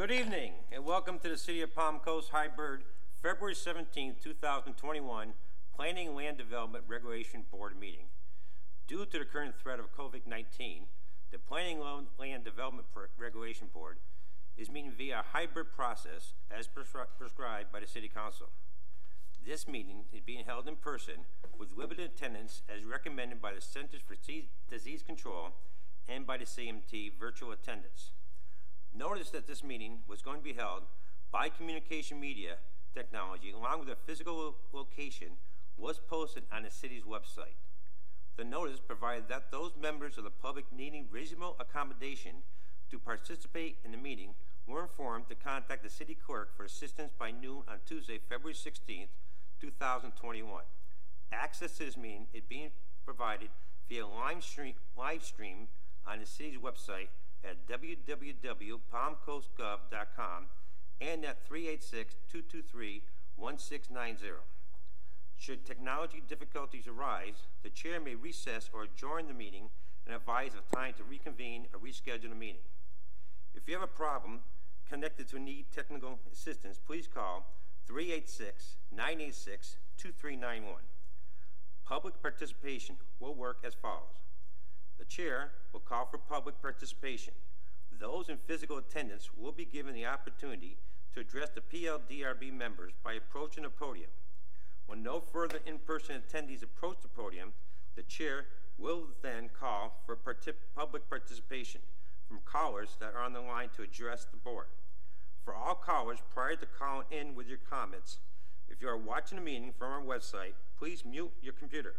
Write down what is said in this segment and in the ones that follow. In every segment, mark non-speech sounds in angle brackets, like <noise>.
Good evening, and welcome to the City of Palm Coast Hybrid February 17, 2021 Planning and Land Development Regulation Board meeting. Due to the current threat of COVID-19, the Planning and Land Development Regulation Board is meeting via a hybrid process as prescri- prescribed by the City Council. This meeting is being held in person with limited attendance as recommended by the Centers for Disease Control and by the CMT virtual attendance. Notice that this meeting was going to be held by communication media technology along with a physical location was posted on the city's website. The notice provided that those members of the public needing reasonable accommodation to participate in the meeting were informed to contact the city clerk for assistance by noon on Tuesday, February 16th, 2021. Access to this meeting is being provided via live stream, live stream on the city's website at www.palmcoastgov.com and at 386-223-1690. Should technology difficulties arise, the chair may recess or adjourn the meeting and advise of time to reconvene or reschedule the meeting. If you have a problem connected to need technical assistance, please call 386-986-2391. Public participation will work as follows. The chair will call for public participation. Those in physical attendance will be given the opportunity to address the PLDRB members by approaching the podium. When no further in-person attendees approach the podium, the chair will then call for public participation from callers that are on the line to address the board. For all callers, prior to calling in with your comments, if you are watching the meeting from our website, please mute your computer.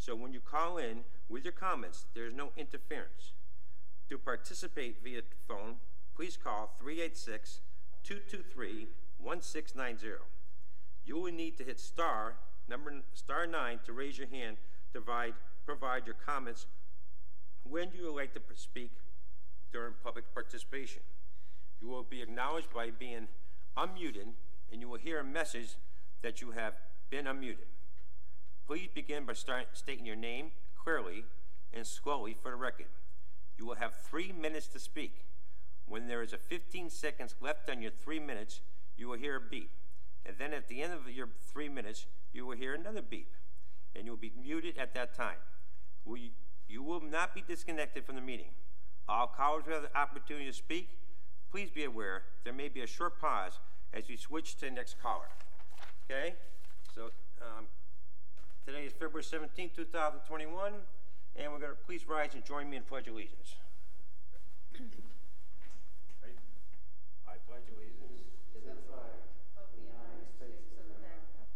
So when you call in with your comments, there is no interference. To participate via phone, please call 386 223 1690. You will need to hit star, number star 9 to raise your hand to provide, provide your comments when you would like to speak during public participation. You will be acknowledged by being unmuted, and you will hear a message that you have been unmuted. Please begin by start, stating your name clearly and slowly for the record. You will have three minutes to speak. When there is a 15 seconds left on your three minutes, you will hear a beep. And then at the end of your three minutes, you will hear another beep. And you will be muted at that time. You will not be disconnected from the meeting. All callers will have the opportunity to speak. Please be aware there may be a short pause as you switch to the next caller. Okay? So um, today is February 17, 2021, and we're going to please rise and join me in Pledge Allegiance. Ready? I pledge allegiance to the flag of the United States of America.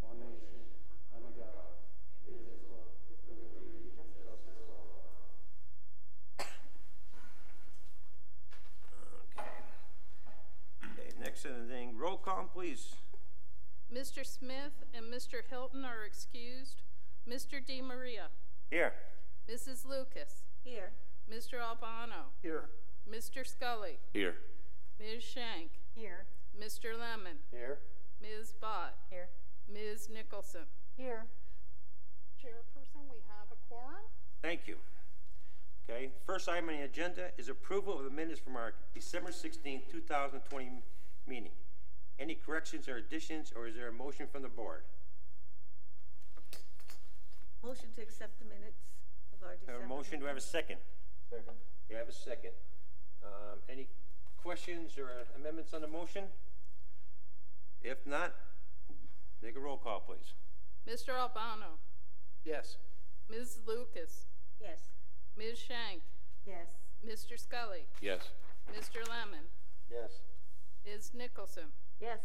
One nation, under God, indivisible, with liberty and justice for all. Okay. Okay, next thing, roll call, please. Mr. Smith and Mr. Hilton are excused. Mr. Di Maria. Here. Mrs. Lucas. Here. Mr. Albano. Here. Mr. Scully. Here. Ms. Shank. Here. Mr. Lemon. Here. Ms. Bott. Here. Ms. Nicholson. Here. Chairperson, we have a quorum. Thank you. Okay, first item on the agenda is approval of the minutes from our December 16, 2020 meeting. Any corrections or additions, or is there a motion from the board? Motion to accept the minutes of our Have December. a motion, do I have a second? Second. You have a second. Um, any questions or amendments on the motion? If not, make a roll call, please. Mr. Albano. Yes. Ms. Lucas. Yes. Ms. Shank. Yes. Mr. Scully. Yes. Mr. Lemon. Yes. Ms. Nicholson. Yes.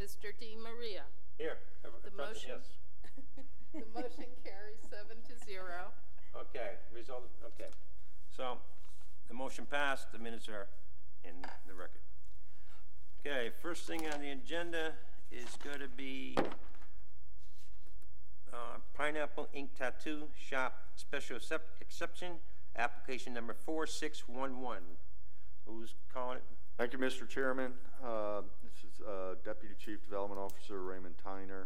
Mr. Di Maria. Here. The present, motion. yes. <laughs> The motion carries seven to zero. Okay, result, okay. So, the motion passed, the minutes are in the record. Okay, first thing on the agenda is gonna be uh, Pineapple Ink Tattoo Shop Special Excep- Exception, application number four six one one. Who's calling it? Thank you, Mr. Chairman. Uh, This is uh, Deputy Chief Development Officer Raymond Tyner.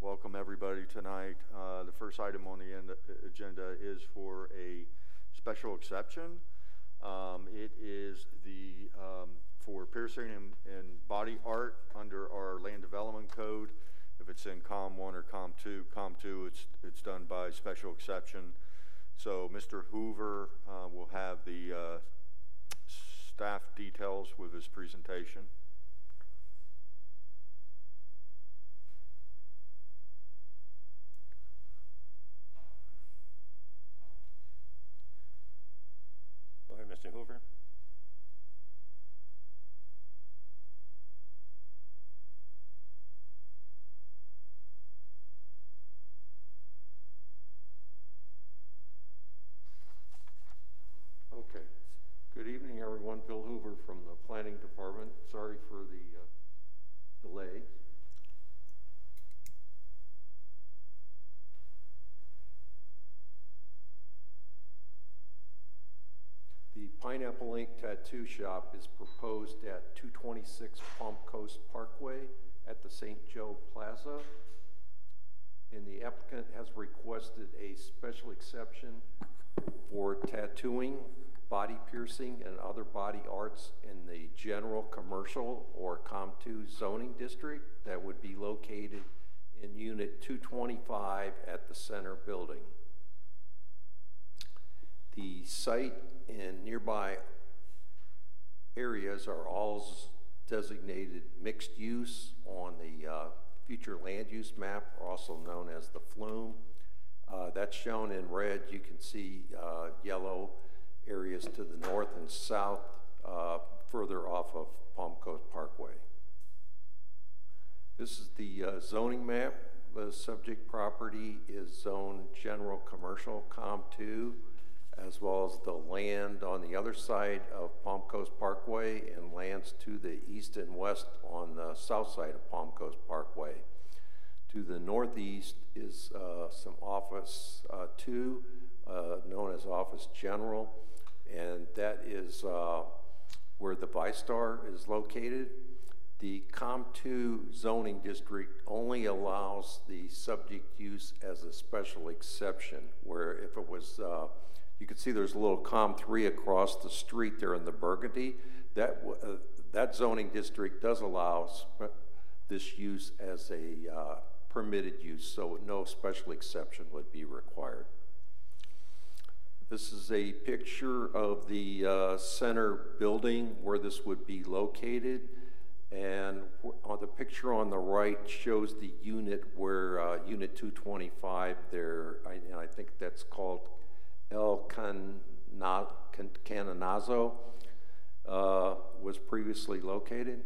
Welcome, everybody, tonight. Uh, The first item on the end- agenda is for a special exception. Um, it is the, um, for piercing and, and body art under our land development code. If it's in COM one or COM two, COM two, it's, it's done by special exception. So Mr. Hoover, uh, will have the, uh, staff details with his presentation. Mr. Hoover. Okay. Good evening, everyone. Bill Hoover from the Planning Department. Sorry for the uh, delay. The Pineapple Ink Tattoo Shop is proposed at 226 Palm Coast Parkway at the St. Joe Plaza. And the applicant has requested a special exception for tattooing, body piercing, and other body arts in the general commercial or COM2 zoning district that would be located in Unit 225 at the center building. The site and nearby areas are all designated mixed use on the uh, future land use map, also known as the flume. Uh, That's shown in red. You can see uh, yellow areas to the north and south, uh, further off of Palm Coast Parkway. This is the uh, zoning map. The subject property is zone general commercial, COM two, as well as the land on the other side of Palm Coast Parkway and lands to the east and west on the south side of Palm Coast Parkway. To the northeast is uh, some Office uh, Two, uh, known as Office General, and that is uh, where the VyStar is located. The COM2 zoning district only allows the subject use as a special exception, where if it was, uh, you can see there's a little COM3 across the street there in the Burgundy. That, uh, that zoning district does allow this use as a uh, permitted use, so no special exception would be required. This is a picture of the uh, center building where this would be located. And on the picture on the right shows the unit where, uh, Unit 225 there, and I think that's called El Cana- Cananazo, uh, was previously located.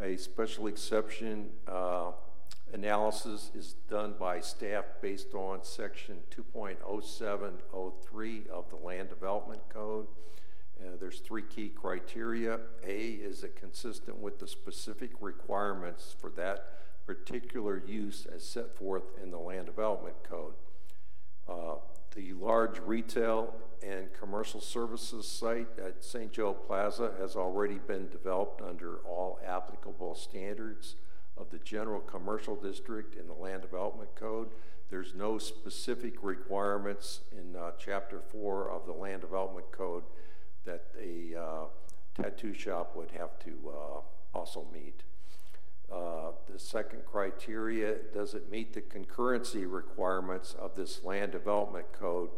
A special exception uh, analysis is done by staff based on section 2.0703 of the Land Development Code. Uh, There's three key criteria. A, is it consistent with the specific requirements for that particular use as set forth in the Land Development Code? Uh, The large retail and commercial services site at St. Joe Plaza has already been developed under all applicable standards of the general commercial district in the Land Development Code. There's no specific requirements in uh, Chapter 4 of the Land Development Code that a uh, tattoo shop would have to uh, also meet. Uh, The second criteria, does it meet the concurrency requirements of this land development code?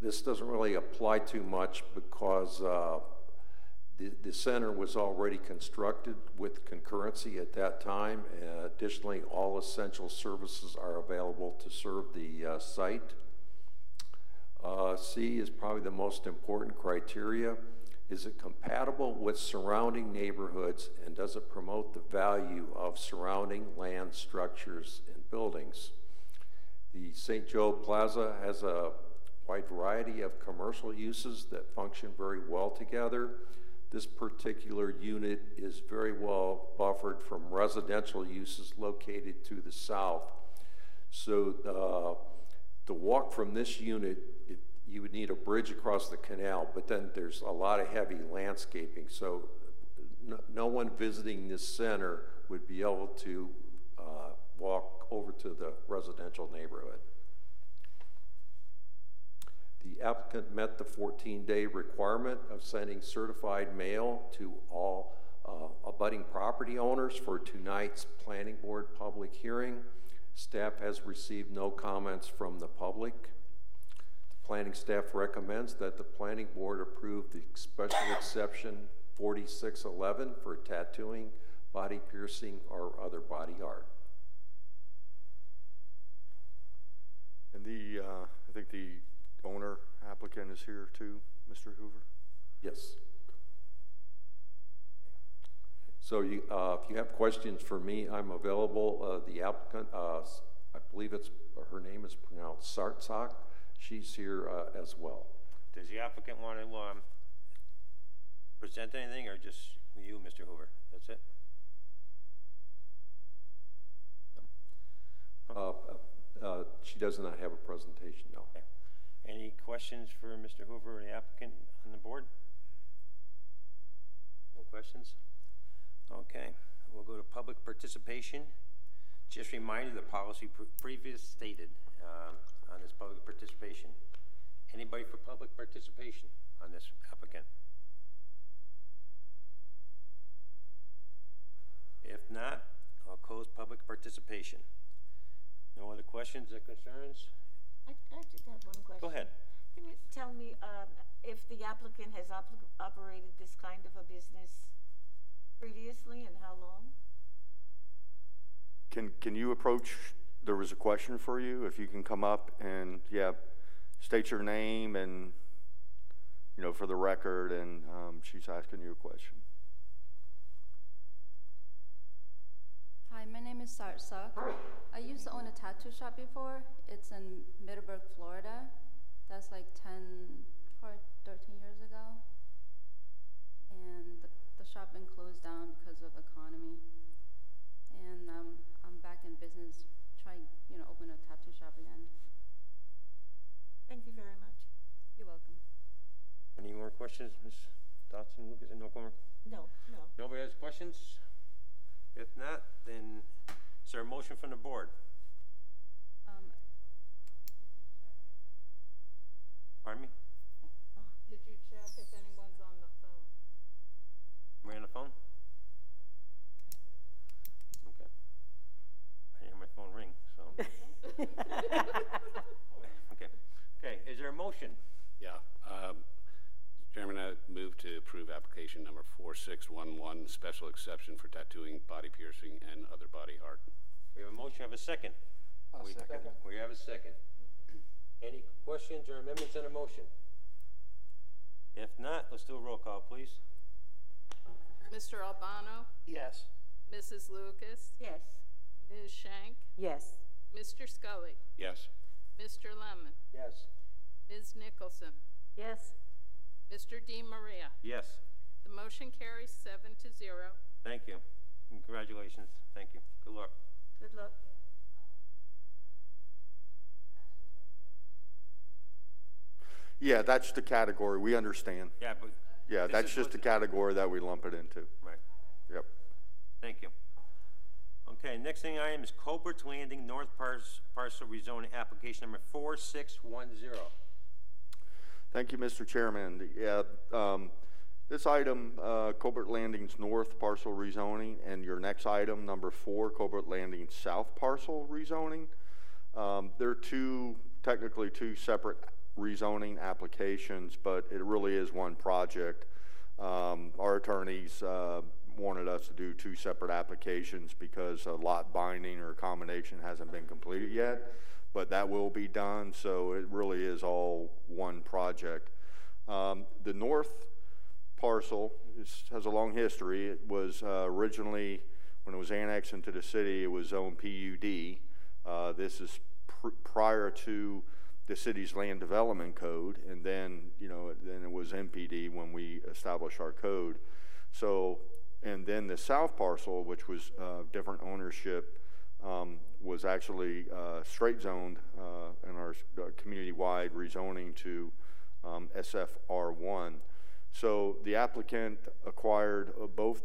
This doesn't really apply too much because uh, the, the center was already constructed with concurrency at that time. Uh, Additionally, all essential services are available to serve the uh, site. Uh, C is probably the most important criteria. Is it compatible with surrounding neighborhoods and does it promote the value of surrounding land structures and buildings? The St. Joe Plaza has a wide variety of commercial uses that function very well together. This particular unit is very well buffered from residential uses located to the south. So uh, to walk from this unit, it, you would need a bridge across the canal, but then there's a lot of heavy landscaping. So no, no one visiting this center would be able to uh, walk over to the residential neighborhood. The applicant met the 14-day requirement of sending certified mail to all uh, abutting property owners for tonight's planning board public hearing. Staff has received no comments from the public. Planning staff recommends that the planning board approve the special exception 4611 for tattooing, body piercing, or other body art. And the, uh, I think the owner applicant is here too, Mr. Hoover? Yes. So you, uh, if you have questions for me, I'm available. Uh, the applicant, uh, I believe it's, her name is pronounced Sartsak. She's here, uh, as well. Does the applicant want to, um, present anything, or just you, Mr. Hoover? That's it? Uh, uh, she does not have a presentation, no. Okay. Any questions for Mr. Hoover or the applicant on the board? No questions? Okay, we'll go to public participation. Just reminder the policy pre- previous stated um, on this public participation. Anybody for public participation on this applicant? If not, I'll close public participation. No other questions or concerns? I, I just have one question. Go ahead. Can you tell me, um, if the applicant has op- operated this kind of a business previously and how long? Can, can you approach, there was a question for you, if you can come up and, yeah, state your name and, you know, for the record, and, um, she's asking you a question. Hi, my name is Sarsa. I used to own a tattoo shop before. It's in Middleburg, Florida. That's like 10 or 13 years ago. And the, the shop been closed down because of economy. And um, I'm back in business, trying, you know, open a tattoo shop again. Thank you very much. You're welcome. Any more questions, Ms. Dotson, Lucas, and no more? No, no. Nobody has questions? If not, then is there a motion from the board? Um, Pardon me? Did you check if anyone's on the phone? Am I on the phone? Okay. I hear my phone ring, so. Okay, okay, is there a motion? Yeah. um, Chairman, I move to approve application number 4611, special exception for tattooing, body piercing, and other body art. We have a motion, have a second? We- second. We have a second. Any questions or amendments on the motion? If not, let's do a roll call, please. Mr. Albano? Yes. Mrs. Lucas? Yes. Ms. Shank? Yes. Mr. Scully? Yes. Mr. Lemon? Yes. Ms. Nicholson? Yes. Mr. Di Maria? Yes, The motion carries seven to zero. thank you. Congratulations, thank you. Good luck. Good luck. Yeah, that's the category, we understand. Yeah, but. Yeah, this that's is just what the category that we lump it into. Right. Yep. Thank you. Okay, next thing I am is Colbert's Landing North Pars- Parcel Rezoning Application Number 4610. Thank you, Mr. Chairman. Yeah, um, this item, uh, Colbert Landings North parcel rezoning, and your next item, number four, Colbert Landings South parcel rezoning. Um, they're two, technically two separate rezoning applications, but it really is one project. Um, our attorneys, uh, wanted us to do two separate applications because a lot binding or combination hasn't been completed yet, but that will be done, so it really is all one project. Um, the north parcel is, has a long history. It was uh, originally, when it was annexed into the city, it was zoned PUD. Uh, this is pr- prior to the city's land development code, and then, you know, then it was MPD when we established our code. So, and then the south parcel, which was uh, different ownership, um, was actually uh, straight zoned uh, in our uh, community-wide rezoning to um, SFR1. So the applicant acquired uh, both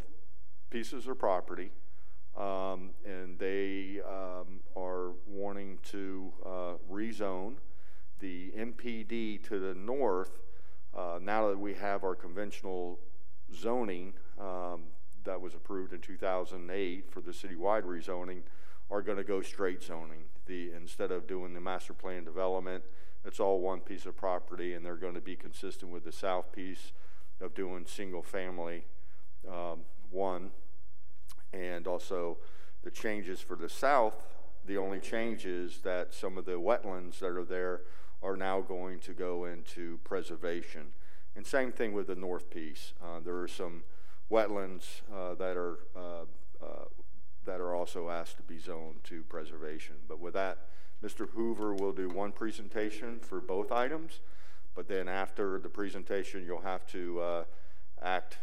pieces of property, um, and they um, are wanting to uh, rezone the MPD to the north, uh, now that we have our conventional zoning um, that was approved in 2008 for the citywide rezoning, are going to go straight zoning. The instead of doing the master plan development, it's all one piece of property, and they're going to be consistent with the south piece of doing single family um, one, and also the changes for the south. The only change is that some of the wetlands that are there are now going to go into preservation. And same thing with the north piece. Uh, there are some wetlands uh, that are uh, uh, that are also asked to be zoned to preservation. But with that, Mr. Hoover will do one presentation for both items, but then after the presentation, you'll have to uh, act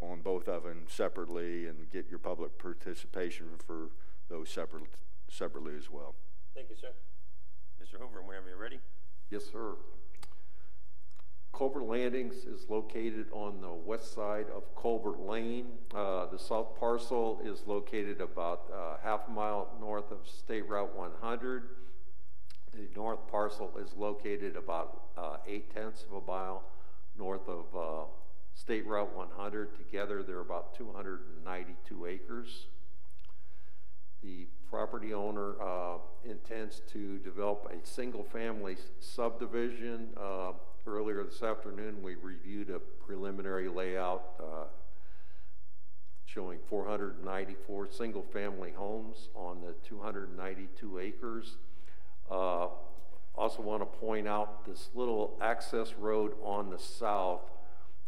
on both of them separately and get your public participation for those separate, separately as well. Thank you, sir. Mr. Hoover, whenever you're ready. Yes, sir. Colbert Landings is located on the west side of Colbert Lane. Uh, the south parcel is located about uh, half a mile north of State Route 100. The north parcel is located about uh, eight tenths of a mile north of uh, State Route 100. Together, they're about 292 acres. The property owner uh, intends to develop a single-family subdivision. Earlier this afternoon, we reviewed a preliminary layout uh, showing 494 single-family homes on the 292 acres. Uh, also want to point out this little access road on the south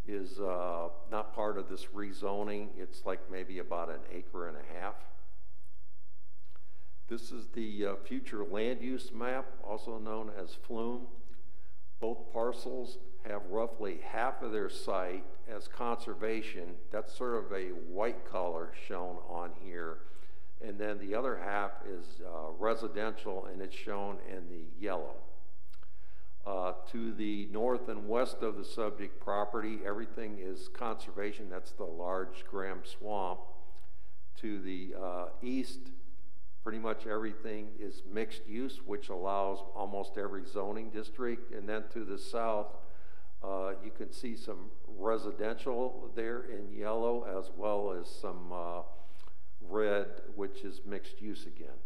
is uh, not part of this rezoning. It's like maybe about an acre and a half. This is the uh, future land use map, also known as Flume. Both parcels have roughly half of their site as conservation. That's sort of a white color shown on here. And then the other half is uh, residential and it's shown in the yellow. Uh, to the north and west of the subject property, everything is conservation. That's the large Graham Swamp. To the uh, east, pretty much everything is mixed use, which allows almost every zoning district. And then to the south, uh, you can see some residential there in yellow, as well as some uh, red, which is mixed use again.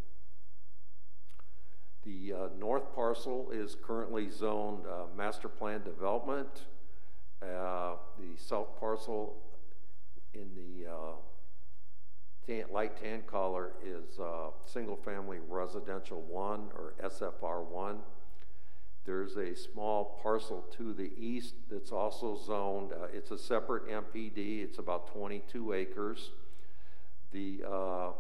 The uh, north parcel is currently zoned uh, master plan development. Uh, the south parcel in the uh, tan, light tan color is uh, single family residential one or SFR one. There's a small parcel to the east that's also zoned. Uh, it's a separate MPD. It's about 22 acres. The uh,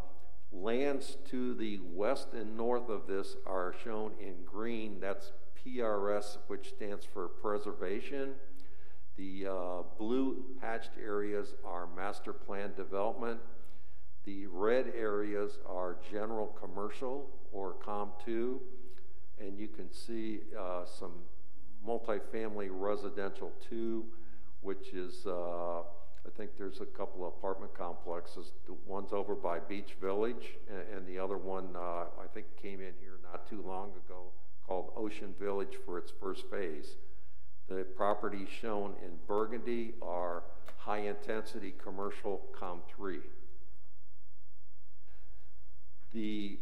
lands to the west and north of this are shown in green. That's PRS, which stands for preservation. The uh, blue hatched areas are master plan development. The red areas are general commercial or COM2. And you can see uh, some multifamily residential too, which is uh, I think there's a couple of apartment complexes. The one's over by Beach Village, and, and the other one uh, I think came in here not too long ago called Ocean Village for its first phase. The properties shown in Burgundy are high intensity commercial COM3. The,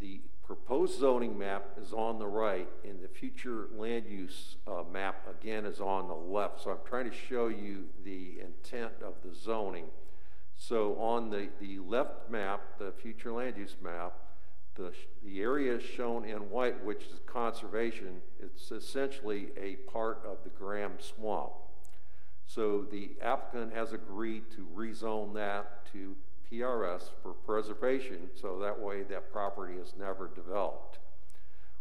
the proposed zoning map is on the right, and the future land use uh, map again is on the left. So I'm trying to show you the intent of the zoning. So on the, the left map, the future land use map, the, the area shown in white, which is conservation, it's essentially a part of the Graham Swamp. So the applicant has agreed to rezone that to PRS for preservation, so that way that property is never developed.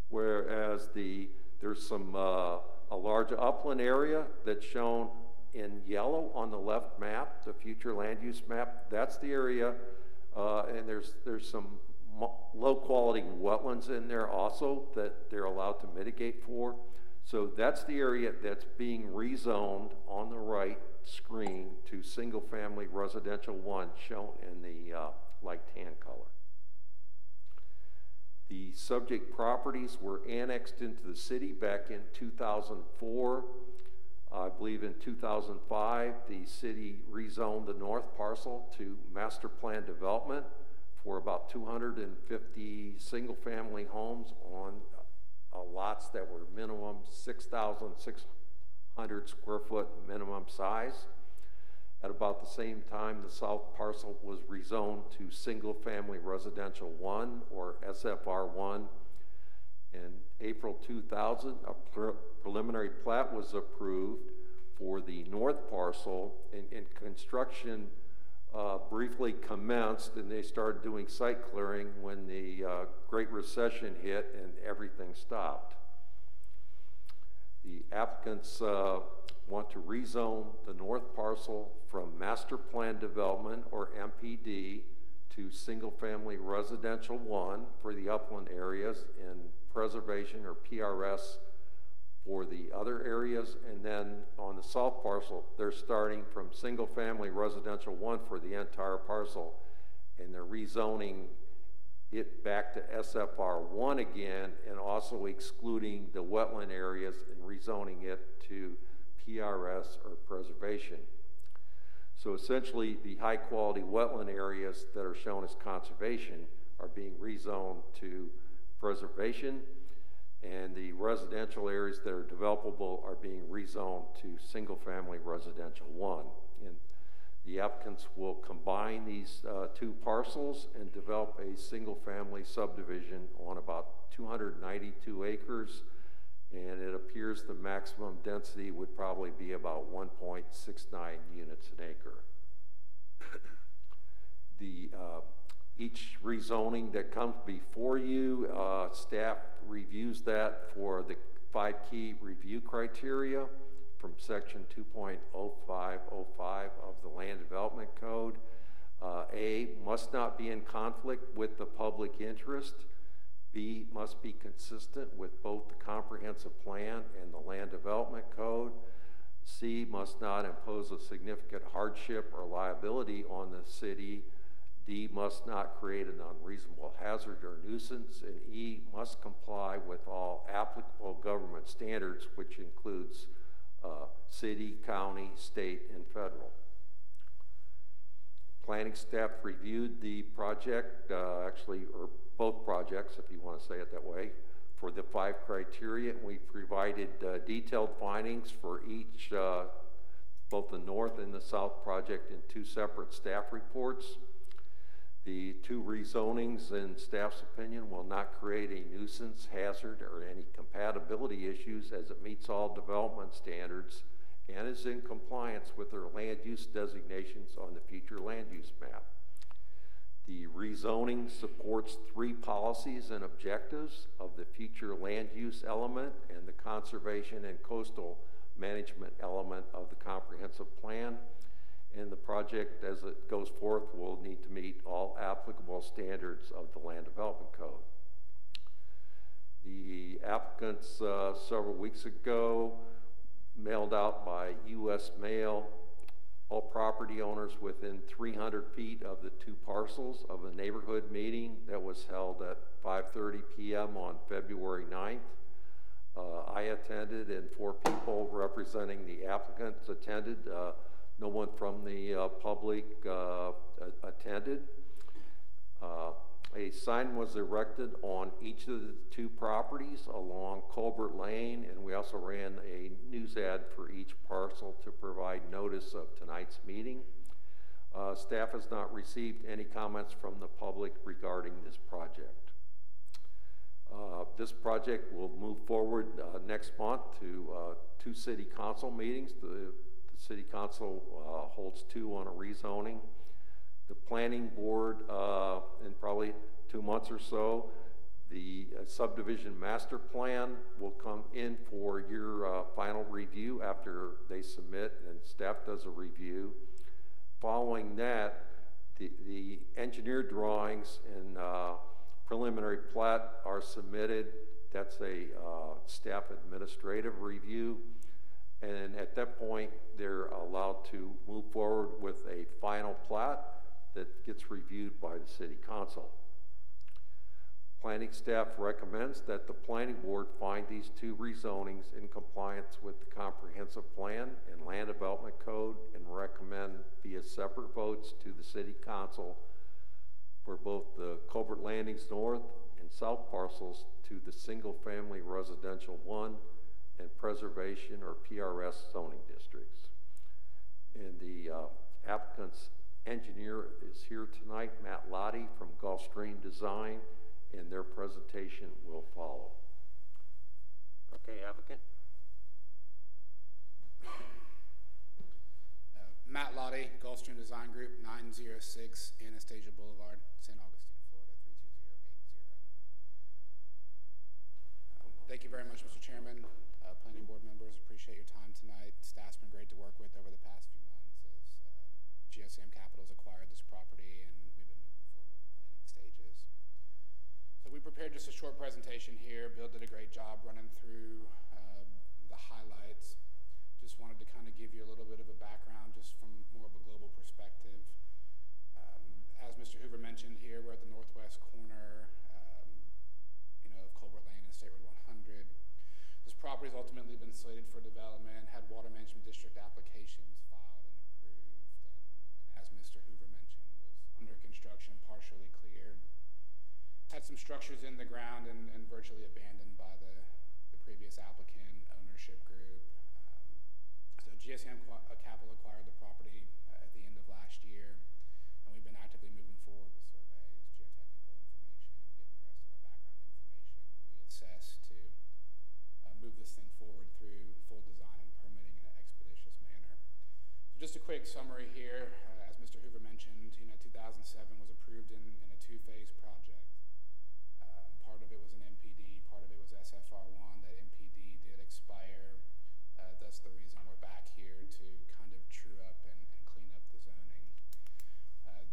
Whereas the, there's some, uh, a large upland area that's shown in yellow on the left map, the future land use map, that's the area, uh, and there's, there's some low quality wetlands in there also that they're allowed to mitigate for. So that's the area that's being rezoned on the right screen to single family residential one shown in the uh, light tan color. The subject properties were annexed into the city back in 2004. I believe in 2005, the city rezoned the north parcel to master plan development for about 250 single-family homes on uh, lots that were minimum 6,600 square foot minimum size. At about the same time, the south parcel was rezoned to single-family residential one, or SFR one. In April 2000, a pre- preliminary plat was approved for the north parcel, and, and construction uh, briefly commenced, and they started doing site clearing when the uh, Great Recession hit and everything stopped. The applicants uh, want to rezone the north parcel from master plan development, or MPD, to single-family residential one for the upland areas and preservation, or PRS, for the other areas. And then on the south parcel, they're starting from single-family residential one for the entire parcel, and they're rezoning it back to SFR one again, and also excluding the wetland areas and rezoning it to PRS or preservation. So essentially, the high-quality wetland areas that are shown as conservation are being rezoned to preservation, and the residential areas that are developable are being rezoned to single-family residential one. And the applicants will combine these uh, two parcels and develop a single-family subdivision on about 292 acres, and it appears the maximum density would probably be about 1.69 units an acre. <coughs> The, uh, each rezoning that comes before you, uh, staff reviews that for the five key review criteria from section 2.0505 of the Land Development Code. Uh, A, must not be in conflict with the public interest. B, must be consistent with both the comprehensive plan and the Land Development Code. C, must not impose a significant hardship or liability on the city. D, must not create an unreasonable hazard or nuisance. And E, must comply with all applicable government standards, which includes uh, city, county, state, and federal. Planning staff reviewed the project, uh, actually, or both projects, if you want to say it that way, for the five criteria. And we provided uh, detailed findings for each, uh, both the north and the south project in two separate staff reports. The two rezonings, in staff's opinion, will not create a nuisance, hazard, or any compatibility issues as it meets all development standards and is in compliance with their land use designations on the future land use map. The rezoning supports three policies and objectives of the future land use element and the conservation and coastal management element of the comprehensive plan. And the project, as it goes forth, will need to meet all applicable standards of the Land Development Code. The applicants, uh, several weeks ago, mailed out by U.S. mail all property owners within 300 feet of the two parcels of a neighborhood meeting that was held at 5.30 p.m. on February 9th. Uh, I attended and four people representing the applicants attended. Uh, no one from the uh, public uh, attended. Uh, a sign was erected on each of the two properties along Colbert Lane, and we also ran a news ad for each parcel to provide notice of tonight's meeting. Uh, staff has not received any comments from the public regarding this project. Uh, this project will move forward uh, next month to two city council meetings. The city council uh, holds two on a rezoning the planning board uh, in probably two months or so. The uh, subdivision master plan will come in for your uh, final review after they submit and staff does a review. Following that, the, the engineer drawings and uh, preliminary plat are submitted. That's a uh, staff administrative review. And at that point, they're allowed to move forward with a final plat that gets reviewed by the city council. Planning staff recommends that the planning board find these two rezonings in compliance with the comprehensive plan and land development code and recommend via separate votes to the city council for both the Colbert Landings North and South parcels to the single-family residential one and preservation or PRS zoning districts. And the uh, applicant's engineer is here tonight, Matt Lottie from Gulfstream Design, and their presentation will follow. Okay, applicant? Uh, Matt Lottie, Gulfstream Design Group, 906 Anastasia Boulevard, St. Augustine, Florida, 32080. Um, Thank you very much, Mr. Chairman, planning board members. Appreciate your time tonight. Staff's been great to work with over the past few months as um, GSM Capital's acquired this property and we've been moving forward with the planning stages. So we prepared just a short presentation here. Bill did a great job running through uh, the highlights. Just wanted to kind of give you a little bit of a background just from more of a global perspective. Um, as Mr. Hoover mentioned here, we're at the northwest corner, um, you know, of Colbert Lane and State Road 100. This property has ultimately been slated for development, had water management district applications filed and approved, and, and as Mr. Hoover mentioned, was under construction, partially cleared had some structures in the ground and, and virtually abandoned by the, the previous applicant ownership group. Um, so GSM uh, Capital acquired the property uh, at the end of last year, and we've been actively moving forward with surveys, geotechnical information, getting the rest of our background information reassessed to uh, move this thing forward through full design and permitting in an expeditious manner. So just a quick summary here, uh, as Mr. Hoover mentioned, you know, 2007 was approved in, in a two-phase project. Um, part of it was an MPD, part of it was SFR1. That MPD did expire. Uh, that's the reason we're back here to kind of true up and, and clean up the zoning. Uh,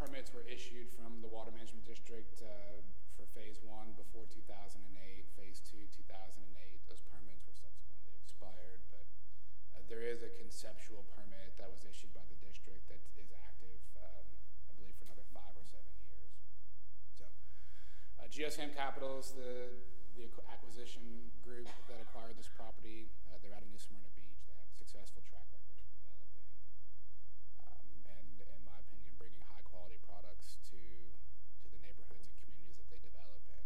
permits were issued from the Water Management District uh, for Phase 1 before 2008, Phase 2, 2008. Those permits were subsequently expired, but uh, there is a conceptual permit that was issued by the district that is active, um, I believe, for another five or seven years. So, GSM Capital is the, the acquisition group that acquired this property. Uh, they're out of New Smyrna Beach. They have a successful track record of developing, um, and in my opinion, bringing high quality products to to the neighborhoods and communities that they develop in.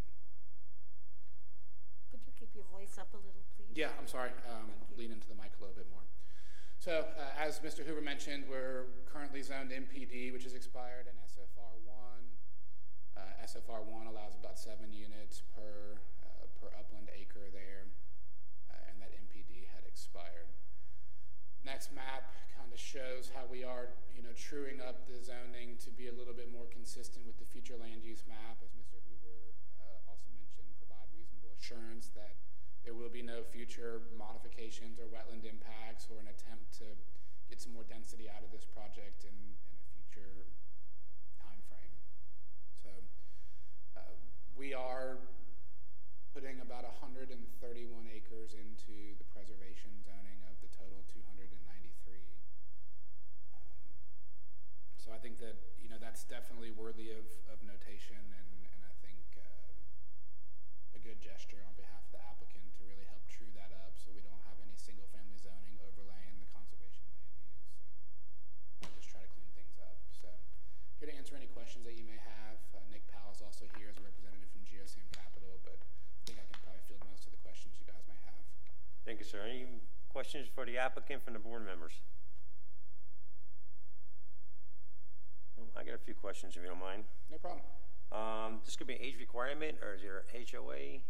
Could you keep your voice up a little, please? Yeah, I'm sorry. Um, lean into the mic a little bit more. So, uh, as Mr. Hoover mentioned, we're currently zoned MPD, which is expired, and SFR1. Uh, SFR1 allows about seven units per uh, per upland acre there, uh, and that MPD had expired. Next map kind of shows how we are, you know, truing up the zoning to be a little bit more consistent with the future land use map, as Mr. Hoover uh, also mentioned, provide reasonable assurance that there will be no future modifications or wetland impacts or an attempt to get some more density out of this project in, in a future uh, timeframe. So uh, we are putting about 131 acres into the preservation zoning of the total 293. Um, so I think that you know that's definitely worthy of, of notation, and, and I think um, a good gesture on behalf of the applicant to really help true that up, so we don't have any single-family zoning overlaying the conservation land use, and uh, just try to clean things up. So here to answer any questions that you may have. Uh, Nick Powell is also here as a representative from GSM Capital, but I think I can probably field most of the questions you guys may have. Thank you, sir. Any questions for the applicant from the board members? I got a few questions, if you don't mind. No problem. Um, this could be an age requirement, or is there HOA?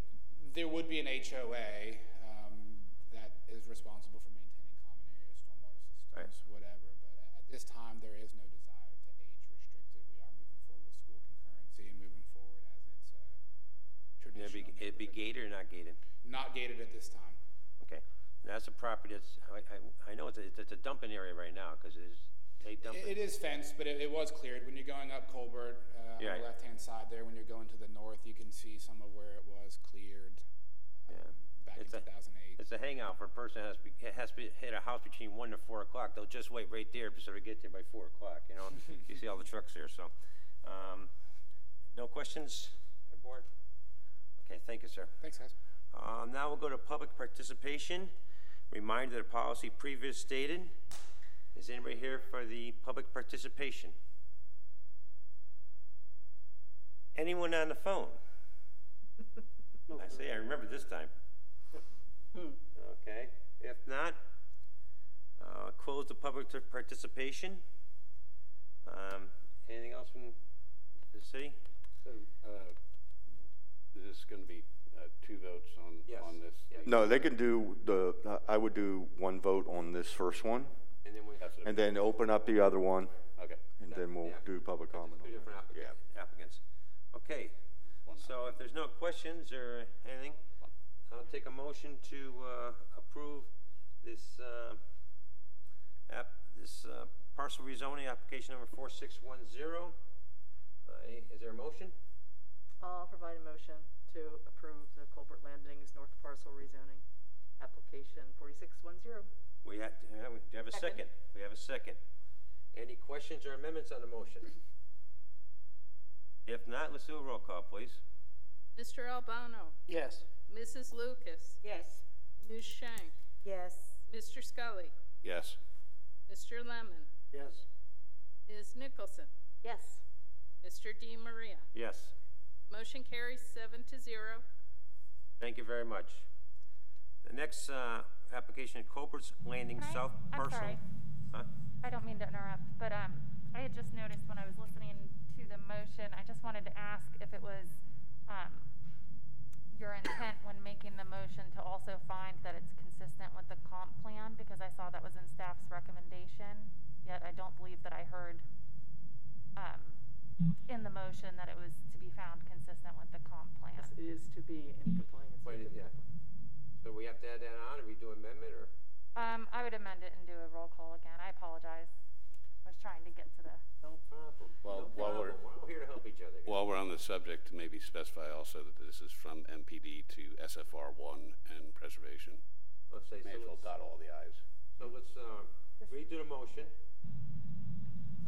There would be an HOA um, that is responsible for maintaining common areas, stormwater systems, Right. whatever. But at- this time, there is no desire to age restrict it. We are moving forward with school concurrency and moving forward as it's a It'd traditional. be, it'd be gated or not gated? Not gated at this time. Okay. And that's a property that's, I, I, I know it's a, it's a dumping area right now, because it is, they dump It, it is fenced, but it, it was cleared. When you're going up Colbert, uh, Yeah. on the left-hand side there, when you're going to the north, you can see some of where it was cleared um, Yeah. back It's in a- 2008. It's a hangout for a person that has, to be- it has to be, hit a house between one to four o'clock. They'll just wait right there so they get there by four o'clock, you know? <laughs> You see all the trucks there, so. Um, no questions? board? Okay, thank you, sir. Thanks, guys. Uh, now we'll go to public participation. Reminder of the policy previous stated. Is anybody here for the public participation? Anyone on the phone? <laughs> I say, I remember this time. Okay, if not, uh, close the public to participation. Um, anything else from the city? So, uh, is gonna be, uh, two votes on, Yes, on this? yes. No, they can do the, uh, I would do one vote on this first one, And then we have and then open up the other one, Okay. and then we'll Yeah. do public comment on Two different that. applicants. applicants. Okay, so if there's no questions or anything, I'll take a motion to, uh, approve this, uh, app, this, uh, parcel rezoning application number four six one zero. Uh, is there a motion? I'll provide a motion to approve the Colbert Landings North Parcel rezoning application forty-six one zero. We have, to- uh, we- do you have a second? Second. We have a second. Any questions or amendments on the motion? If not, let's do a roll call, please. Mr. Albano, Yes. Mrs. Lucas, Yes. Ms. Shank, Yes. Mr. Scully, Yes. Mr. Lemon, Yes. Ms. Nicholson, Yes. Mr. Di Maria. Yes. Motion carries seven to zero. Thank you very much. The next, uh, application, Culper's Landing Can I- South I'm Parcel. sorry. Huh? I don't mean to interrupt, but um, I had just noticed when I was listening to the motion, I just wanted to ask if it was um, your intent when making the motion to also find that it's consistent with the comp plan, because I saw that was in staff's recommendation, yet I don't believe that I heard um, in the motion that it was to be found consistent with the comp plan. Yes, it is to be in compliance. Wait, with the yeah. So we have to add that on, or we do amendment, or? Um, I would amend it and do a roll call again. I apologize. I was trying to get to the. No problem. Well, No while we're- problem. We're all here to help each other. While we're on the subject, maybe specify also that this is from MPD to SFR one and preservation. Let's say, May so as well let's, dot all the i's. so let's, uh, redo the motion.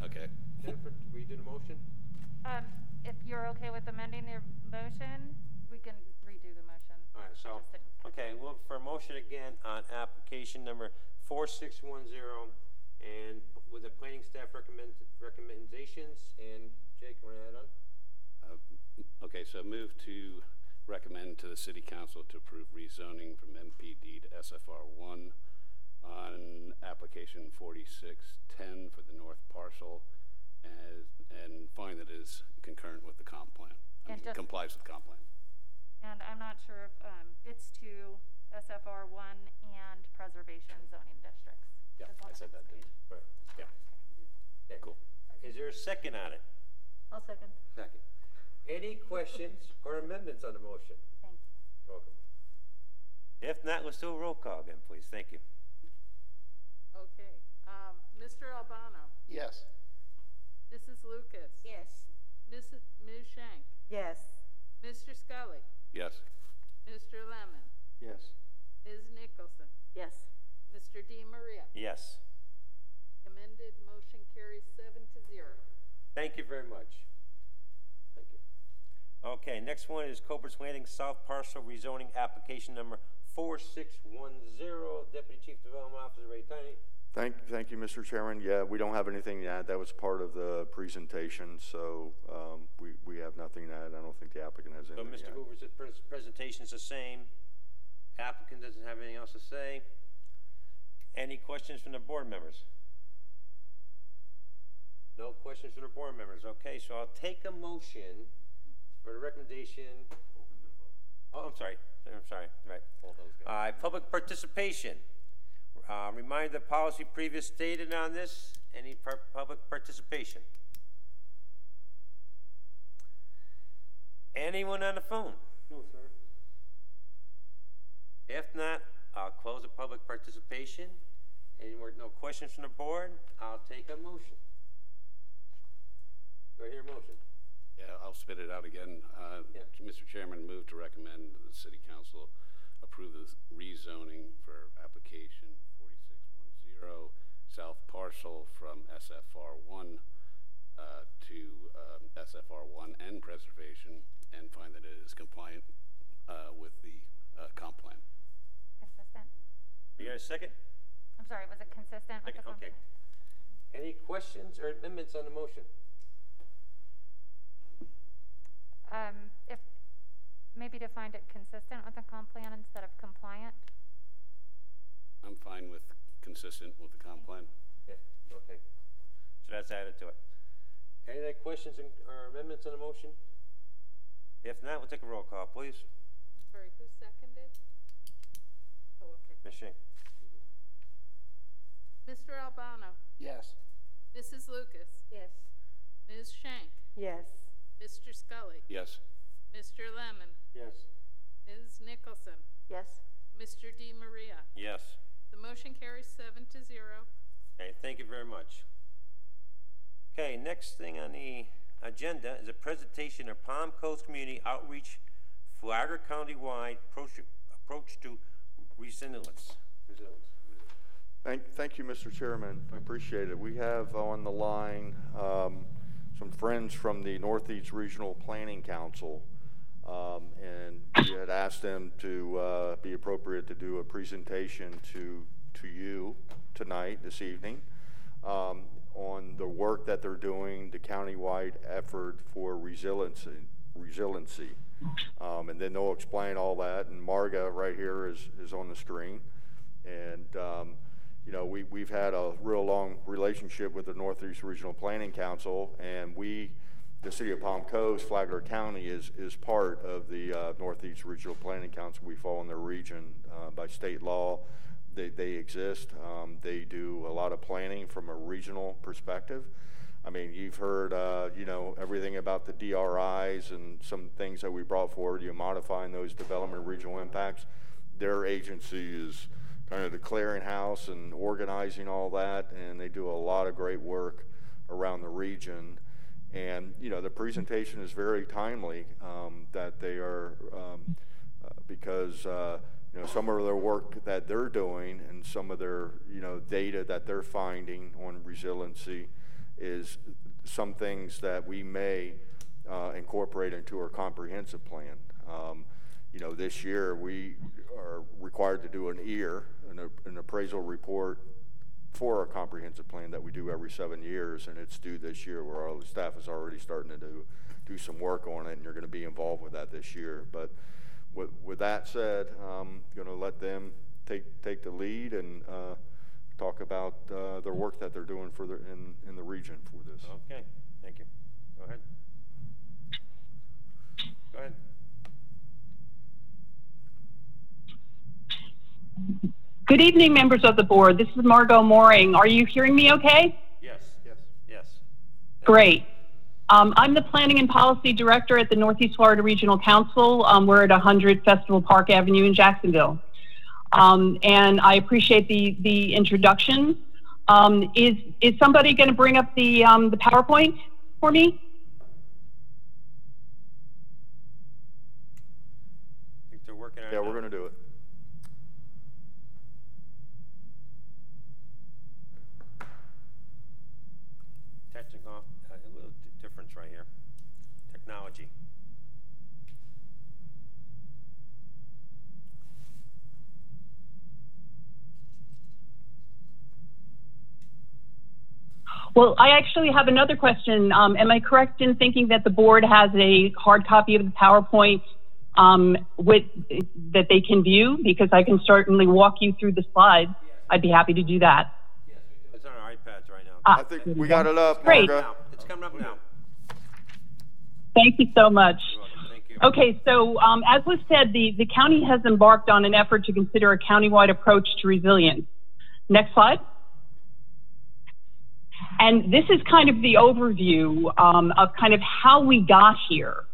Okay. Jennifer, redo the motion? Um, if you're okay with amending the motion, we can redo the motion. All right, so, just didn't okay, well, for a motion again on application number four six one zero, and with the planning staff recommend, recommendations, and Jake, want to add on? Uh, Okay, so move to recommend to the city council to approve rezoning from MPD to SFR one on application forty-six ten for the north parcel as, and find that it is concurrent with the comp plan. I And mean, just- Complies with comp plan. And I'm not sure if, um, it's to SFR one and preservation zoning districts. Yeah, Just on I the said next that, didn't page. Right, yeah. Okay. Cool. Is there a second on it? I'll second. Second. Any questions or amendments on the motion? Thank you. You're welcome. If not, let's do a roll call again, please. Thank you. Okay, um, Mr. Albano, Yes. Mrs. Lucas. Yes. Mrs. Ms. Shank, Yes. Mr. Scully, Yes. Mr. Lemon, Yes. Ms. Nicholson, Yes. Mr. Di Maria. Yes. Amended motion carries seven to zero. Thank you very much. Thank you. Okay, next one is Cobra's Landing South Parcel rezoning application number four six one zero. Deputy Chief Development Officer Ray Tyner. Thank, thank you, Mr. Chairman. Yeah, we don't have anything to add. That was part of the presentation, so, um, we, we have nothing to add. I don't think the applicant has So anything to Mr. add. Hoover's pres- presentation is the same. Applicant doesn't have anything else to say. Any questions from the board members? No questions from the board members. Okay, so I'll take a motion for the recommendation. Oh, I'm sorry. I'm sorry. Right. All those guys. Uh, public participation. Uh, remind the policy previous stated on this. Any par- public participation? Anyone on the phone? No, sir. If not, I'll close the public participation. Any more, no questions from the board? I'll take a motion. Do I hear a motion? Yeah, I'll spit it out again. Uh, Yeah. Mr. Chairman, move to recommend that the city council approve the rezoning for application forty-six one zero, south parcel from SFR one, uh, to um, SFR one and preservation and find that it is compliant uh, with the uh, comp plan. Consistent? You got a second? I'm sorry, was it consistent with the Second, comp okay. plan? Any questions or amendments on the motion? Um, if, maybe to find it consistent with the comp plan instead of compliant? I'm fine with consistent with the comp plan. Yeah, okay. So that's added to it. Any other questions and- or amendments on the motion? If not, we'll take a roll call, please. Sorry, who seconded? Oh, okay. Ms. Shank? Mr. Albano, Yes. Mrs. Lucas, Yes. Ms. Shank, Yes. Mr. Scully, Yes. Mr. Lemon, Yes. Ms. Nicholson, Yes. Mr. Di Maria. Yes. The motion carries seven to zero. Okay, thank you very much. Okay, next thing on the agenda is a presentation of Palm Coast Community Outreach Flagler County-wide approach, approach to resilience. Resilience. Thank, thank you, Mr. Chairman. I appreciate it. We have on the line um, some friends from the Northeast Regional Planning Council. Um, and we had asked them to uh, be appropriate to do a presentation to, to you tonight, this evening, um, on the work that they're doing, the countywide effort for resiliency. resiliency. Um, and then they'll explain all that. And Margo right here is, is on the screen. And, um, you know, we, we've had a real long relationship with the Northeast Regional Planning Council, and we, the city of Palm Coast, Flagler County is, is part of the uh, Northeast Regional Planning Council. We fall in their region uh, by state law. They, they exist. Um, they do a lot of planning from a regional perspective. I mean, you've heard, uh, you know, everything about the DRIs and some things that we brought forward, you know, modifying those development regional impacts. Their agency is kind of the clearinghouse and organizing all that, and they do a lot of great work around the region. And, you know, the presentation is very timely um, that they are, um, uh, because, uh, you know, some of their work that they're doing and some of their, you know, data that they're finding on resiliency is some things that we may uh, incorporate into our comprehensive plan. Um, you know, this year we are required to do an EAR, an, an appraisal report for our comprehensive plan that we do every seven years, and it's due this year where all the staff is already starting to do, do some work on it, and you're going to be involved with that this year. But with, with that said, I'm going to let them take, take the lead and uh, talk about uh, their work that they're doing for the, in, in the region for this. Okay, thank you. Go ahead. Go ahead. Good evening, members of the board. This is Margo Moehring. Are you hearing me okay? Yes. Yes. Yes. Great. Um, I'm the Planning and Policy Director at the Northeast Florida Regional Council. Um, we're at 100 Festival Park Avenue in Jacksonville. Um, and I appreciate the, the introduction. Um, is, is somebody going to bring up the, um, the PowerPoint for me? I think they're working on it Yeah, we're going to do it. Technical, uh, a little di- difference right here. Technology. Well, I actually have another question. Um, am I correct in thinking that the board has a hard copy of the PowerPoint um, with, that they can view? Because I can certainly walk you through the slides. I'd be happy to do that. It's on our iPads right now. Ah, I think we got it up, Great. Margo. Now, It's coming up now. Thank you so much. You're welcome. Thank you. Okay, so um, as was said, the, the county has embarked on an effort to consider a countywide approach to resilience. Next slide. And this is kind of the overview um, of kind of how we got here.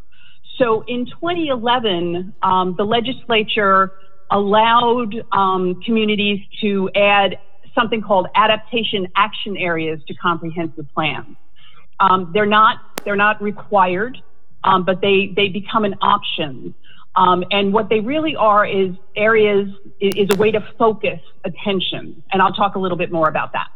So in 2011, um, the legislature allowed um, communities to add something called adaptation action areas to comprehensive plans. Um, they're not they're not required, um, but they they become an option. Um, and what they really are is areas is, is a way to focus attention, and I'll talk a little bit more about that.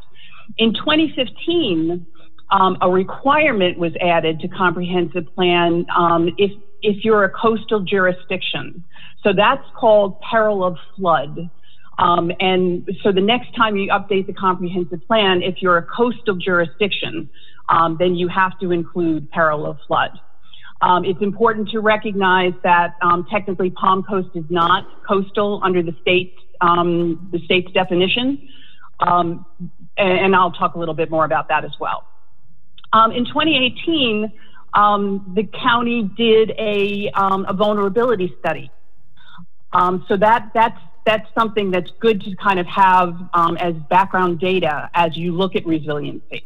In 2015, um, a requirement was added to comprehensive plan um, if, if you're a coastal jurisdiction. So that's called peril of flood. Um, and so the next time you update the comprehensive plan, if you're a coastal jurisdiction, then you have to include peril of flood. It's important to recognize that technically Palm Coast is not coastal under the state the state's definition, and, I'll talk a little bit more about that as well. Um, in 2018, um, the county did a, a vulnerability study. so that that's that's something that's good to kind of have as background data as you look at resiliency.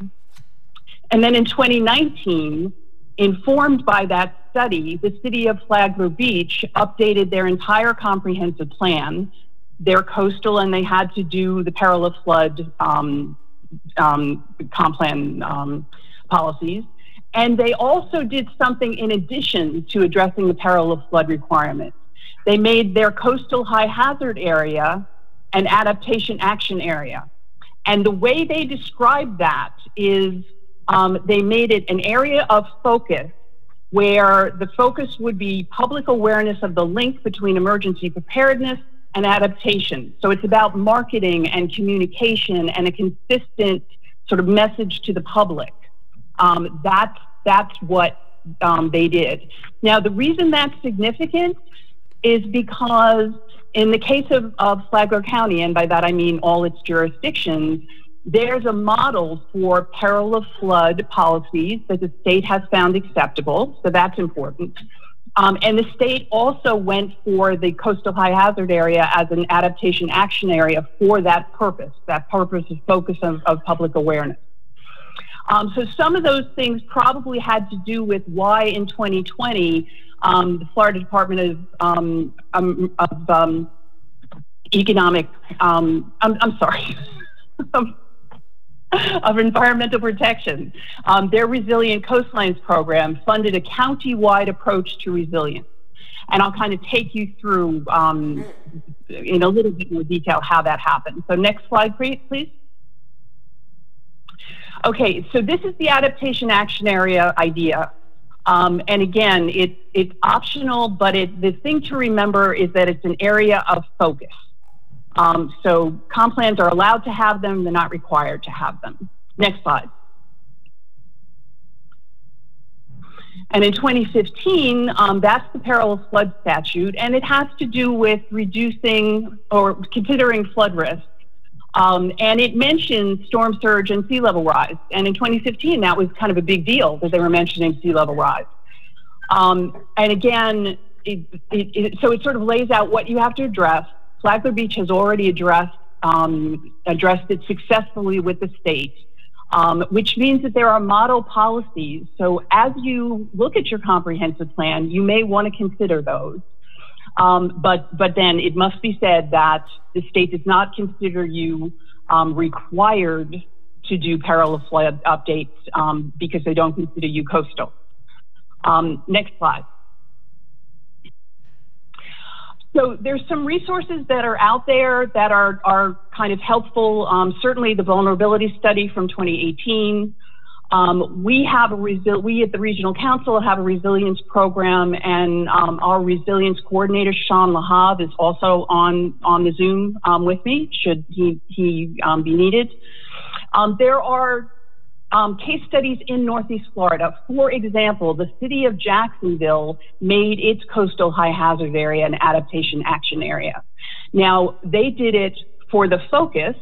And then in 2019, Informed by that study, the city of Flagler Beach updated their entire comprehensive plan. They're coastal and they had to do the peril of flood um, um, comp plan um, policies. And they also did something in addition to addressing the peril of flood requirements. They made their coastal high hazard area an adaptation action area. And the way they describe that is um, they made it an area of focus where the focus would be public awareness of the link between emergency preparedness and adaptation. So it's about marketing and communication and a consistent sort of message to the public. Um, that's that's what um, they did. Now the reason that's significant is because in the case of, of Flagler County, and by that I mean all its jurisdictions, there's a model for peril of flood policies that the state has found acceptable, so that's important. Um, and the state also went for the coastal high hazard area as an adaptation action area for that purpose, that purpose of focus of, of public awareness. Um, so some of those things probably had to do with why in 2020 um, the Florida Department of, um, um, of um, Economic, I'm, I'm sorry. <laughs> <laughs> of environmental protection. Um, their Resilient Coastlines program funded a county-wide approach to resilience. And I'll kind of take you through um, in a little bit more detail how that happened. So next slide, please. Okay, so this is the adaptation action area idea. Um, and again, it, it's optional, but it, the thing to remember is that it's an area of focus. Um, so comp plans are allowed to have them, they're not required to have them. Next slide. And in 2015, um, that's the of flood statute, and it has to do with reducing or considering flood risk. Um, and it mentions storm surge and sea level rise. And in 2015, that was kind of a big deal that they were mentioning sea level rise. Um, and again, it, it, it, so it sort of lays out what you have to address Flagler Beach has already addressed um, addressed it successfully with the state, um, which means that there are model policies. So as you look at your comprehensive plan, you may want to consider those. Um, but but then it must be said that the state does not consider you um, required to do of flood updates um, because they don't consider you coastal. Um, next slide. So there's some resources that are out there that are, are kind of helpful. Um, certainly the vulnerability study from 2018. Um, we have a resi- we at the regional council have a resilience program, and um, our resilience coordinator Sean Lahav is also on on the Zoom um, with me. Should he he um, be needed? Um, there are case studies in Northeast Florida. For example, the city of Jacksonville made its coastal high hazard area an adaptation action area. Now, they did it for the focus,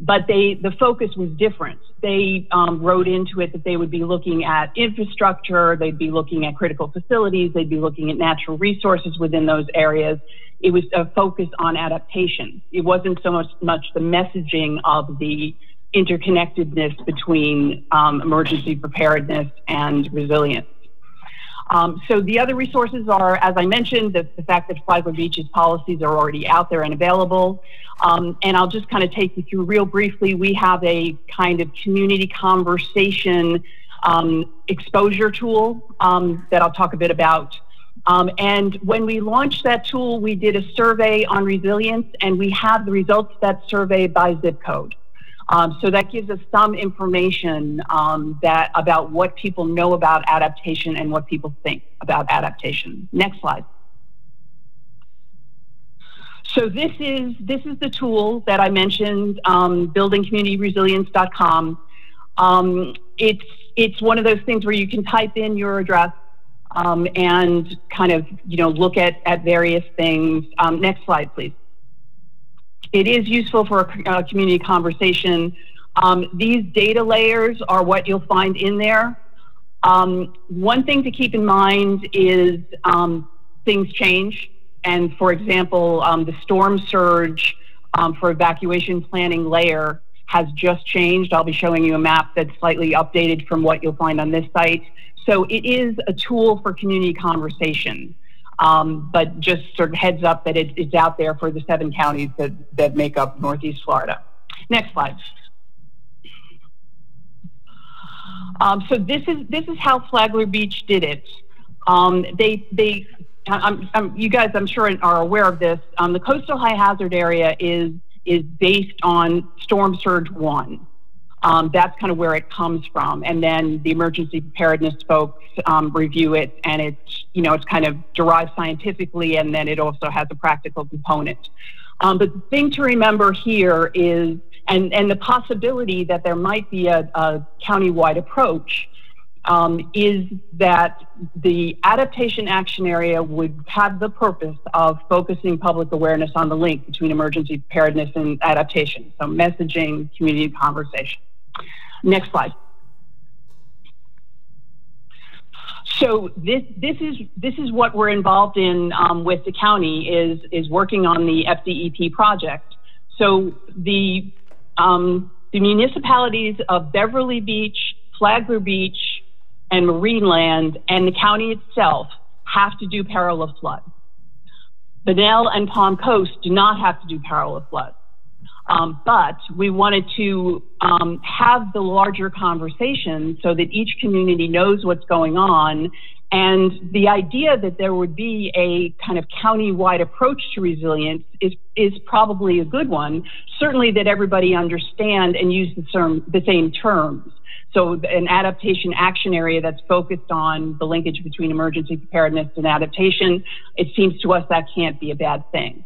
but they the focus was different. They um, wrote into it that they would be looking at infrastructure, they'd be looking at critical facilities, they'd be looking at natural resources within those areas. It was a focus on adaptation. It wasn't so much, much the messaging of the interconnectedness between um, emergency preparedness and resilience. Um, so the other resources are, as I mentioned, the, the, fact that Flagler Beach's policies are already out there and available. Um, and I'll just kind of take you through real briefly. We have a kind of community conversation um, exposure tool um, that I'll talk a bit about. Um, and when we launched that tool, we did a survey on resilience, and we have the results of that survey by zip code. Um, so that gives us some information um, that about what people know about adaptation and what people think about adaptation. Next slide. So this is this is the tool that I mentioned, um, buildingcommunityresilience.com. Um, it's it's one of those things where you can type in your address um, and kind of you know look at at various things. Um, next slide, please. It is useful for a, a community conversation. Um, these data layers are what you'll find in there. Um, one thing to keep in mind is um, things change. And for example, um, the storm surge um, for evacuation planning layer has just changed. I'll be showing you a map that's slightly updated from what you'll find on this site. So it is a tool for community conversation. Um, but just sort of heads up that it, it's out there for the seven counties that, that make up Northeast Florida. Next slide. Um, so this is this is how Flagler Beach did it. Um, they they I'm, I'm, you guys I'm sure are aware of this. Um, the coastal high hazard area is is based on storm surge one. Um, that's kind of where it comes from. And then the emergency preparedness folks um, review it, and it's you know it's kind of derived scientifically, and then it also has a practical component. Um, but the thing to remember here is, and and the possibility that there might be a, a county-wide approach. Um, is that the adaptation action area would have the purpose of focusing public awareness on the link between emergency preparedness and adaptation. So messaging, community conversation. Next slide. So this this is this is what we're involved in um, with the county is is working on the FDEP project. So the um, the municipalities of Beverly Beach, Flagler Beach, and Marineland, and the county itself have to do peril of flood. Bunnell and Palm Coast do not have to do peril of flood. Um, but we wanted to um, have the larger conversation so that each community knows what's going on. And the idea that there would be a kind of county-wide approach to resilience is, is probably a good one. Certainly that everybody understand and use the, term, the same terms. So an adaptation action area that's focused on the linkage between emergency preparedness and adaptation, it seems to us that can't be a bad thing.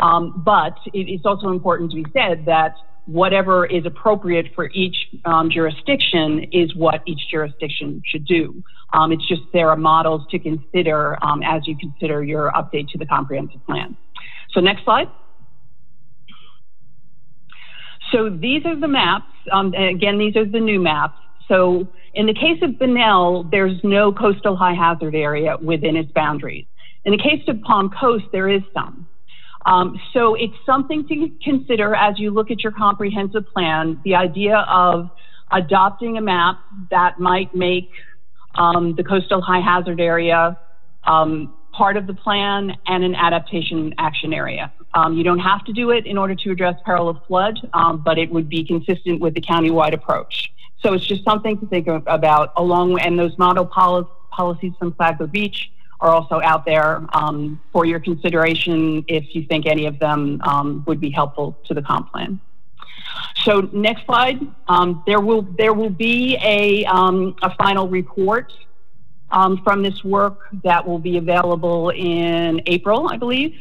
Um, but it's also important to be said that whatever is appropriate for each um, jurisdiction is what each jurisdiction should do. Um, it's just there are models to consider as you consider your update to the comprehensive plan. So next slide. So these are the maps. Again, these are the new maps. So in the case of Bunnell, there's no coastal high hazard area within its boundaries. In the case of Palm Coast, there is some. Um, so it's something to consider as you look at your comprehensive plan, the idea of adopting a map that might make um, the coastal high hazard area um, part of the plan and an adaptation action area. Um, you don't have to do it in order to address peril of flood, um, but it would be consistent with the countywide approach. So it's just something to think about along, and those model poli policies from Flagler Beach are also out there um, for your consideration if you think any of them um, would be helpful to the comp plan. So next slide, um, there will there will be a, um, a final report um, from this work that will be available in April, I believe.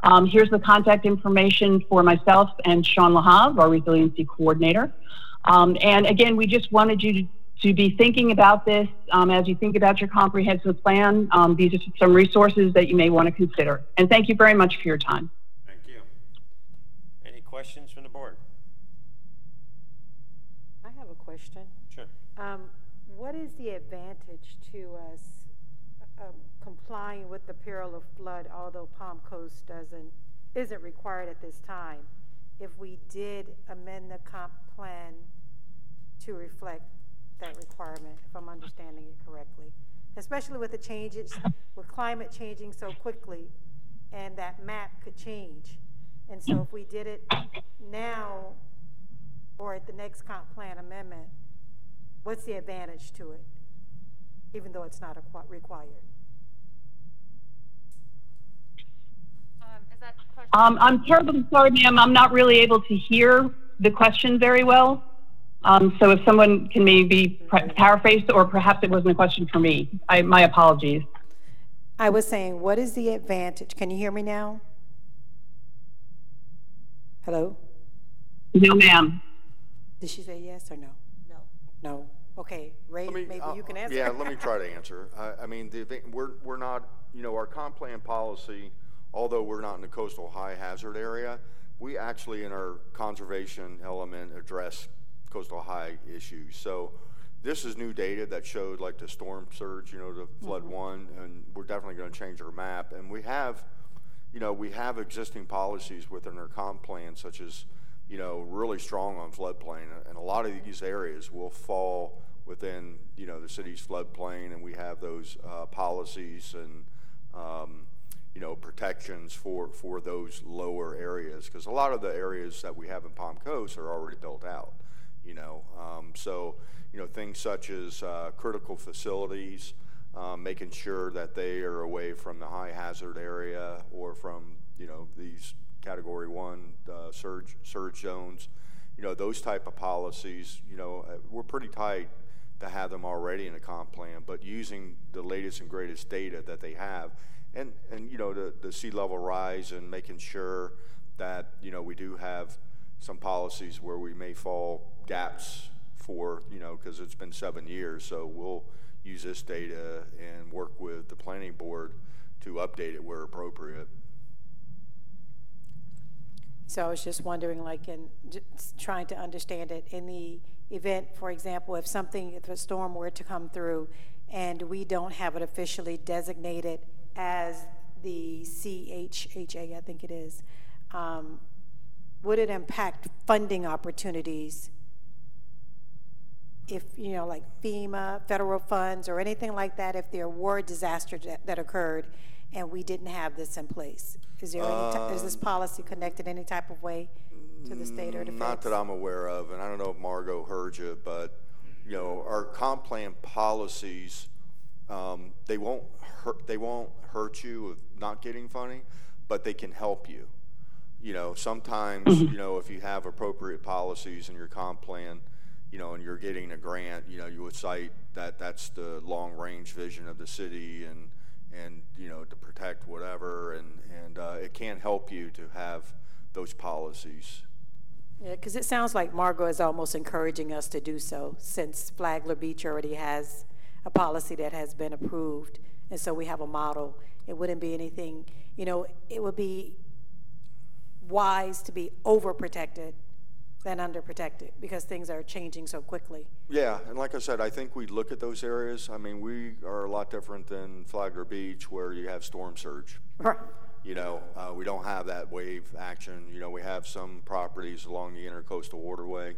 Um, here's the contact information for myself and Sean Lahav, our resiliency coordinator. and again, we just wanted you to to be thinking about this um, as you think about your comprehensive plan. Um, these are some resources that you may want to consider. And thank you very much for your time. Thank you. Any questions from the board? I have a question. Sure. Um, what is the advantage to us um, complying with the peril of flood, although Palm Coast doesn't isn't required at this time, if we did amend the comp plan to reflect that requirement, if I'm understanding it correctly. Especially with the changes, with climate changing so quickly, and that map could change. And so if we did it now or at the next comp plan amendment, what's the advantage to it, even though it's not required? Um, is that question? Um, I'm terribly sorry, ma'am. I'm not really able to hear the question very well. Um, so if someone can maybe paraphrase, or perhaps it wasn't a question for me. I, my apologies. I was saying, what is the advantage? Can you hear me now? Hello? No, ma'am. Did she say yes or no? No. No. Okay, Ray, me- maybe uh, you can answer. Yeah, let me try to answer. I, I mean, the, we're, we're not, you know, our comp plan policy, although we're not in the coastal high hazard area, we actually in our conservation element address coastal high issues. So this is new data that showed like the storm surge, you know, the flood one, and we're definitely gonna change our map. And we have, you know, we have existing policies within our comp plan, such as, you know, really strong on floodplain. And a lot of these areas will fall within, you know, the city's floodplain, and we have those uh, policies and, um, you know, protections for, for those lower areas. Because a lot of the areas that we have in Palm Coast are already built out, you know. Um, so, you know, things such as uh, critical facilities, um, making sure that they are away from the high hazard area or from, you know, these category one uh, surge, surge zones. You know, those type of policies, you know, uh, we're pretty tight to have them already in a comp plan, but using the latest and greatest data that they have, and, and you know, the, the sea level rise and making sure that, you know, we do have some policies where we may fall gaps for, you know, because it's been seven years, so we'll use this data and work with the planning board to update it where appropriate. So I was just wondering, like, in trying to understand it, in the event, for example, if something, if a storm were to come through and we don't have it officially designated as the CHHA, I think it is, um, would it impact funding opportunities if, you know, like FEMA, federal funds, or anything like that, if there were disasters that, that occurred and we didn't have this in place? Is there any, ti- is this um, policy connected any type of way to the state or the mm, feds? Not that I'm aware of, and I don't know if Margo heard you, but, you know, our comp plan policies, um, they won't hurt, they won't hurt you with not getting funding, but they can help you. You know, sometimes, mm-hmm. you know, if you have appropriate policies in your comp plan, you know, and you're getting a grant, you know, you would cite that that's the long-range vision of the city and, and, you know, to protect whatever, and, and, uh, it can't help you to have those policies. Yeah, because it sounds like Margo is almost encouraging us to do so, since Flagler Beach already has a policy that has been approved, and so we have a model. It wouldn't be anything, you know, it would be wise to be overprotected than underprotected, because things are changing so quickly. Yeah, and like I said, I think we look at those areas. I mean, we are a lot different than Flagler Beach where you have storm surge. Right. You know, uh, we don't have that wave action. You know, we have some properties along the intercoastal waterway.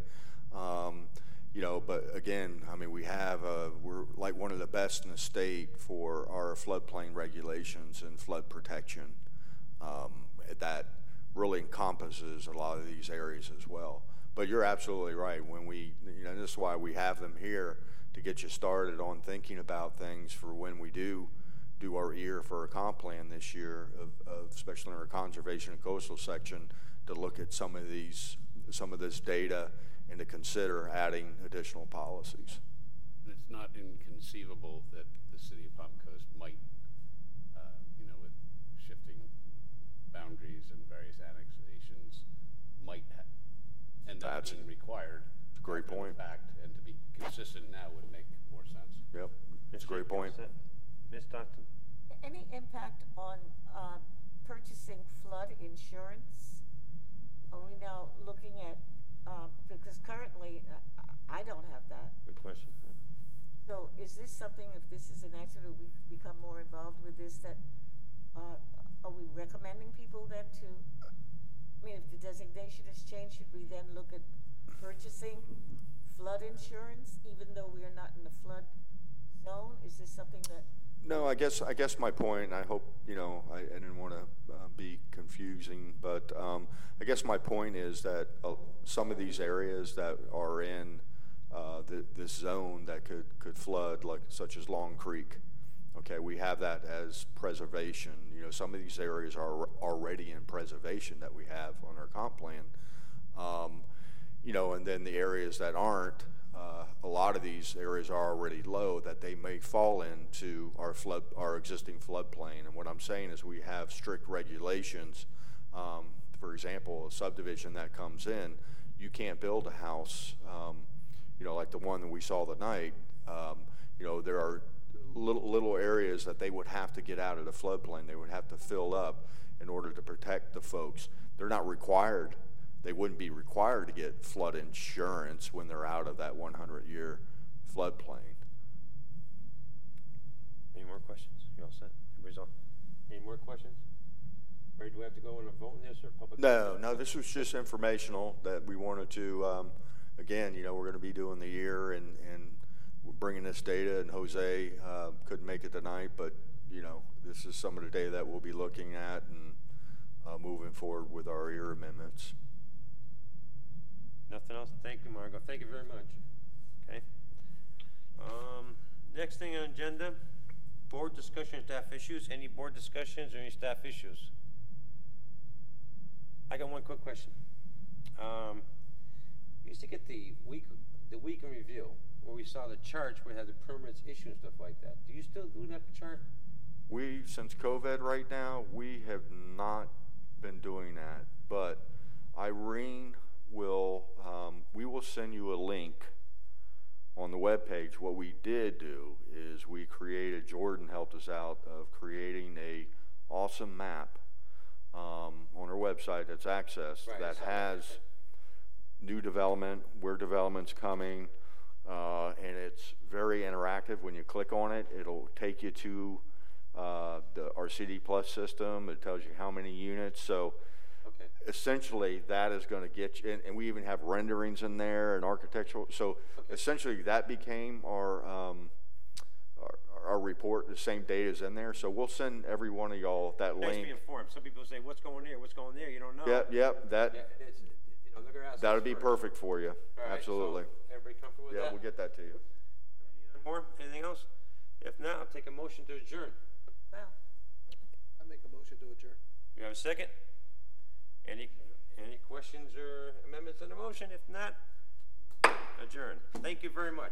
Um, you know, but again, I mean, we have, uh, we're like one of the best in the state for our floodplain regulations and flood protection. Um, that really encompasses a lot of these areas as well. But you're absolutely right. When we, you know, this is why we have them here to get you started on thinking about things for when we do do our EAR for a comp plan this year, of, of especially in our conservation and coastal section, to look at some of these, some of this data, and to consider adding additional policies. It's not inconceivable that the city of Palm Coast might, uh, you know, with shifting boundaries and various annexations, might ha- end up That's- being required. a great after the point. Fact, and to be consistent now would make more sense. Yep, it's a great point. Ms. Johnson? Any impact on uh, purchasing flood insurance? Are we now looking at, uh, because currently, uh, I don't have that. Good question. So is this something, if this is an accident, we become more involved with this, that, uh, are we recommending people then to, I mean, if the designation has changed, should we then look at purchasing flood insurance, even though we are not in the flood zone? Is this something that? No, I guess, I guess my point. I hope, you know, I, I didn't want to uh, be confusing, but um, I guess my point is that uh, some of these areas that are in uh, th- this zone that could, could flood, like such as Long Creek, okay, we have that as preservation. You know, some of these areas are already in preservation that we have on our comp plan. Um, you know, and then the areas that aren't, uh, a lot of these areas are already low that they may fall into our flood, our existing floodplain. And what I'm saying is we have strict regulations. Um, for example, a subdivision that comes in, you can't build a house, um, you know, like the one that we saw tonight. Um, you know, there are little, little areas that they would have to get out of the floodplain. They would have to fill up in order to protect the folks. They're not required, they wouldn't be required to get flood insurance when they're out of that 100-year floodplain. Any more questions? You all set? Everybody's all, any more questions? Or do we have to go on a vote in this or public? No, no, this was just informational that we wanted to, um, again, you know, we're gonna be doing the EAR and, and bringing this data and Jose, uh, couldn't make it tonight, but, you know, this is some of the data that we'll be looking at and, uh, moving forward with our EAR amendments. Nothing else? Thank you, Margo. Thank you very much. Okay. Um, next thing on agenda, board discussion, staff issues. Any board discussions or any staff issues? I got one quick question. Um, we used to get the week, the week in review, where we saw the charts where it had the permits issue and stuff like that. Do you still do that chart? We, since COVID right now, we have not been doing that, but Irene will, um, we will send you a link on the webpage. What we did do is we created, Jordan helped us out of creating a awesome map um, on our website that's accessed Right, I that saw that. has new development, where development's coming, uh, and it's very interactive. When you click on it, it'll take you to uh, the our CD Plus system. It tells you how many units. So Okay. essentially, that is going to get you, and, and we even have renderings in there and architectural. So Okay. essentially, that became our, um, our our report. The same data is in there. So we'll send every one of y'all that Nice to link. be informed. Some people say, what's going there? What's going there? You don't know. Yep, yep. That Yeah, it's, you know, look at us. that would be perfect for you. All right, so Absolutely. Everybody comfortable with Yeah, that? we'll get that to you. Any more? Anything else? If not, I'll take a motion to adjourn. Well, I make a motion to adjourn. You have a second? Any, any questions or amendments on the motion? If not, adjourn. Thank you very much.